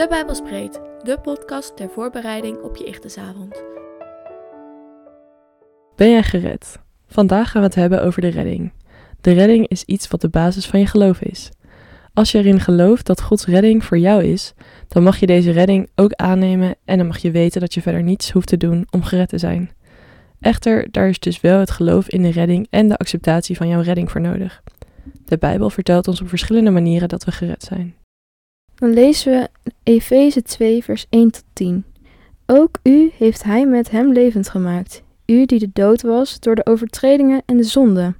De Bijbelspreet, de podcast ter voorbereiding op je Ichtesavond. Ben jij gered? Vandaag gaan we het hebben over de redding. De redding is iets wat de basis van je geloof is. Als je erin gelooft dat Gods redding voor jou is, dan mag je deze redding ook aannemen en dan mag je weten dat je verder niets hoeft te doen om gered te zijn. Echter, daar is dus wel het geloof in de redding en de acceptatie van jouw redding voor nodig. De Bijbel vertelt ons op verschillende manieren dat we gered zijn. Dan lezen we Efeze 2, vers 1 tot 10. Ook u heeft hij met hem levend gemaakt, u die de dood was door de overtredingen en de zonden,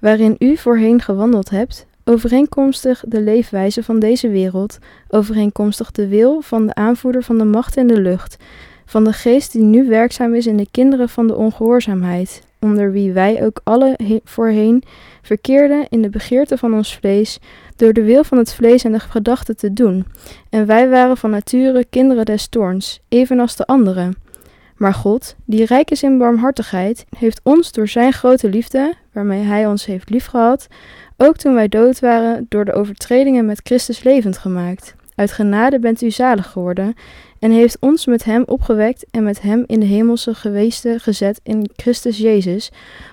waarin u voorheen gewandeld hebt, overeenkomstig de leefwijze van deze wereld, overeenkomstig de wil van de aanvoerder van de macht in de lucht, van de geest die nu werkzaam is in de kinderen van de ongehoorzaamheid, onder wie wij ook alle voorheen verkeerden in de begeerte van ons vlees, door de wil van het vlees en de gedachten te doen. En wij waren van nature kinderen des toorns, evenals de anderen. Maar God, die rijk is in barmhartigheid, heeft ons door zijn grote liefde, waarmee hij ons heeft liefgehad, ook toen wij dood waren, door de overtredingen met Christus levend gemaakt. Uit genade bent u zalig geworden en heeft ons met hem opgewekt en met hem in de hemelse geweesten gezet in Christus Jezus,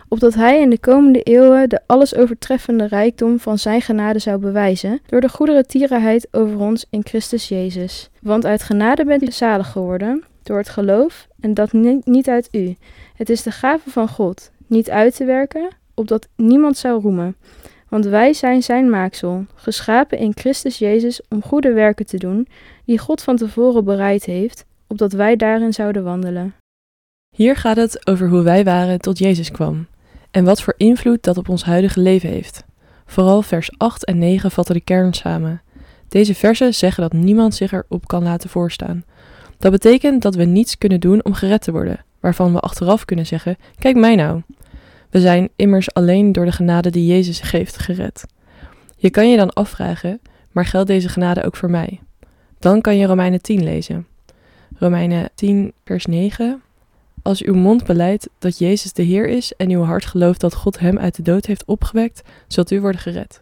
opdat hij in de komende eeuwen de alles overtreffende rijkdom van zijn genade zou bewijzen, door de goedere tierenheid over ons in Christus Jezus. Want uit genade bent u zalig geworden, door het geloof, en dat niet uit u. Het is de gave van God, niet uit te werken, opdat niemand zou roemen. Want wij zijn zijn maaksel, geschapen in Christus Jezus om goede werken te doen, die God van tevoren bereid heeft, opdat wij daarin zouden wandelen. Hier gaat het over hoe wij waren tot Jezus kwam en wat voor invloed dat op ons huidige leven heeft. Vooral vers 8 en 9 vatten de kern samen. Deze versen zeggen dat niemand zich erop kan laten voorstaan. Dat betekent dat we niets kunnen doen om gered te worden, waarvan we achteraf kunnen zeggen: Kijk mij nou. We zijn immers alleen door de genade die Jezus geeft gered. Je kan je dan afvragen: maar geldt deze genade ook voor mij? Dan kan je Romeinen 10 lezen. Romeinen 10, vers 9. Als uw mond beleidt dat Jezus de Heer is en uw hart gelooft dat God hem uit de dood heeft opgewekt, zult u worden gered.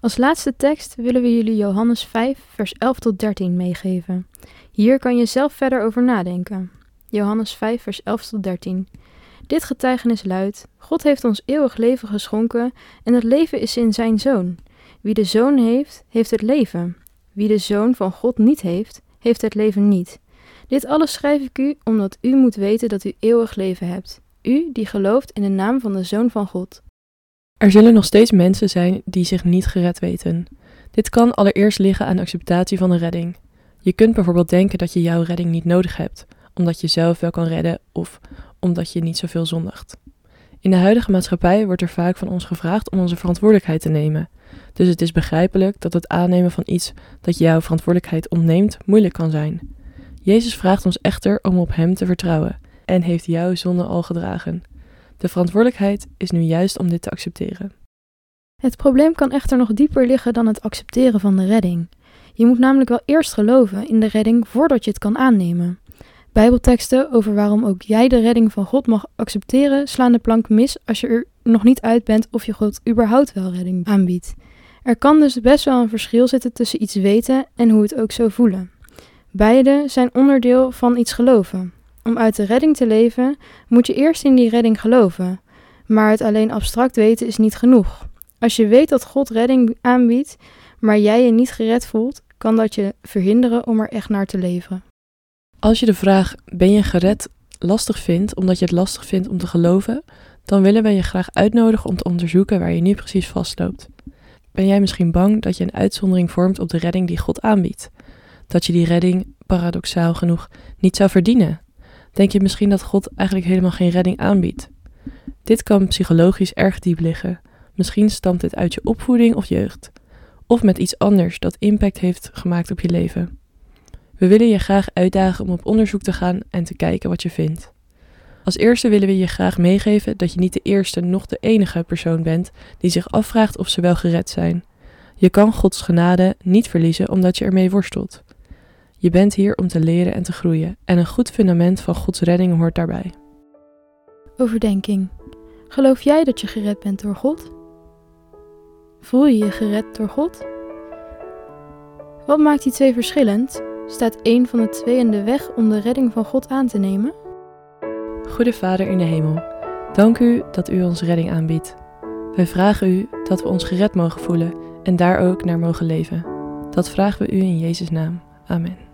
Als laatste tekst willen we jullie Johannes 5, vers 11 tot 13 meegeven. Hier kan je zelf verder over nadenken. Johannes 5, vers 11 tot 13. Dit getuigenis luidt: God heeft ons eeuwig leven geschonken en het leven is in zijn Zoon. Wie de Zoon heeft, heeft het leven. Wie de Zoon van God niet heeft, heeft het leven niet. Dit alles schrijf ik u omdat u moet weten dat u eeuwig leven hebt. U die gelooft in de naam van de Zoon van God. Er zullen nog steeds mensen zijn die zich niet gered weten. Dit kan allereerst liggen aan acceptatie van de redding. Je kunt bijvoorbeeld denken dat je jouw redding niet nodig hebt, omdat je zelf wel kan redden of omdat je niet zoveel zondigt. In de huidige maatschappij wordt er vaak van ons gevraagd om onze verantwoordelijkheid te nemen. Dus het is begrijpelijk dat het aannemen van iets dat jouw verantwoordelijkheid ontneemt moeilijk kan zijn. Jezus vraagt ons echter om op Hem te vertrouwen en heeft jouw zonde al gedragen. De verantwoordelijkheid is nu juist om dit te accepteren. Het probleem kan echter nog dieper liggen dan het accepteren van de redding. Je moet namelijk wel eerst geloven in de redding voordat je het kan aannemen. Bijbelteksten over waarom ook jij de redding van God mag accepteren slaan de plank mis als je er nog niet uit bent of je God überhaupt wel redding aanbiedt. Er kan dus best wel een verschil zitten tussen iets weten en hoe het ook zou voelen. Beide zijn onderdeel van iets geloven. Om uit de redding te leven, moet je eerst in die redding geloven. Maar het alleen abstract weten is niet genoeg. Als je weet dat God redding aanbiedt, maar jij je niet gered voelt, kan dat je verhinderen om er echt naar te leven. Als je de vraag ben je gered lastig vindt omdat je het lastig vindt om te geloven, dan willen we je graag uitnodigen om te onderzoeken waar je nu precies vastloopt. Ben jij misschien bang dat je een uitzondering vormt op de redding die God aanbiedt? Dat je die redding, paradoxaal genoeg, niet zou verdienen? Denk je misschien dat God eigenlijk helemaal geen redding aanbiedt? Dit kan psychologisch erg diep liggen. Misschien stamt dit uit je opvoeding of jeugd. Of met iets anders dat impact heeft gemaakt op je leven. We willen je graag uitdagen om op onderzoek te gaan en te kijken wat je vindt. Als eerste willen we je graag meegeven dat je niet de eerste noch de enige persoon bent die zich afvraagt of ze wel gered zijn. Je kan Gods genade niet verliezen omdat je ermee worstelt. Je bent hier om te leren en te groeien en een goed fundament van Gods redding hoort daarbij. Overdenking. Geloof jij dat je gered bent door God? Voel je je gered door God? Wat maakt die twee verschillend Staat een van de twee in de weg om de redding van God aan te nemen? Goede Vader in de hemel, dank u dat u ons redding aanbiedt. Wij vragen u dat we ons gered mogen voelen en daar ook naar mogen leven. Dat vragen we u in Jezus' naam. Amen.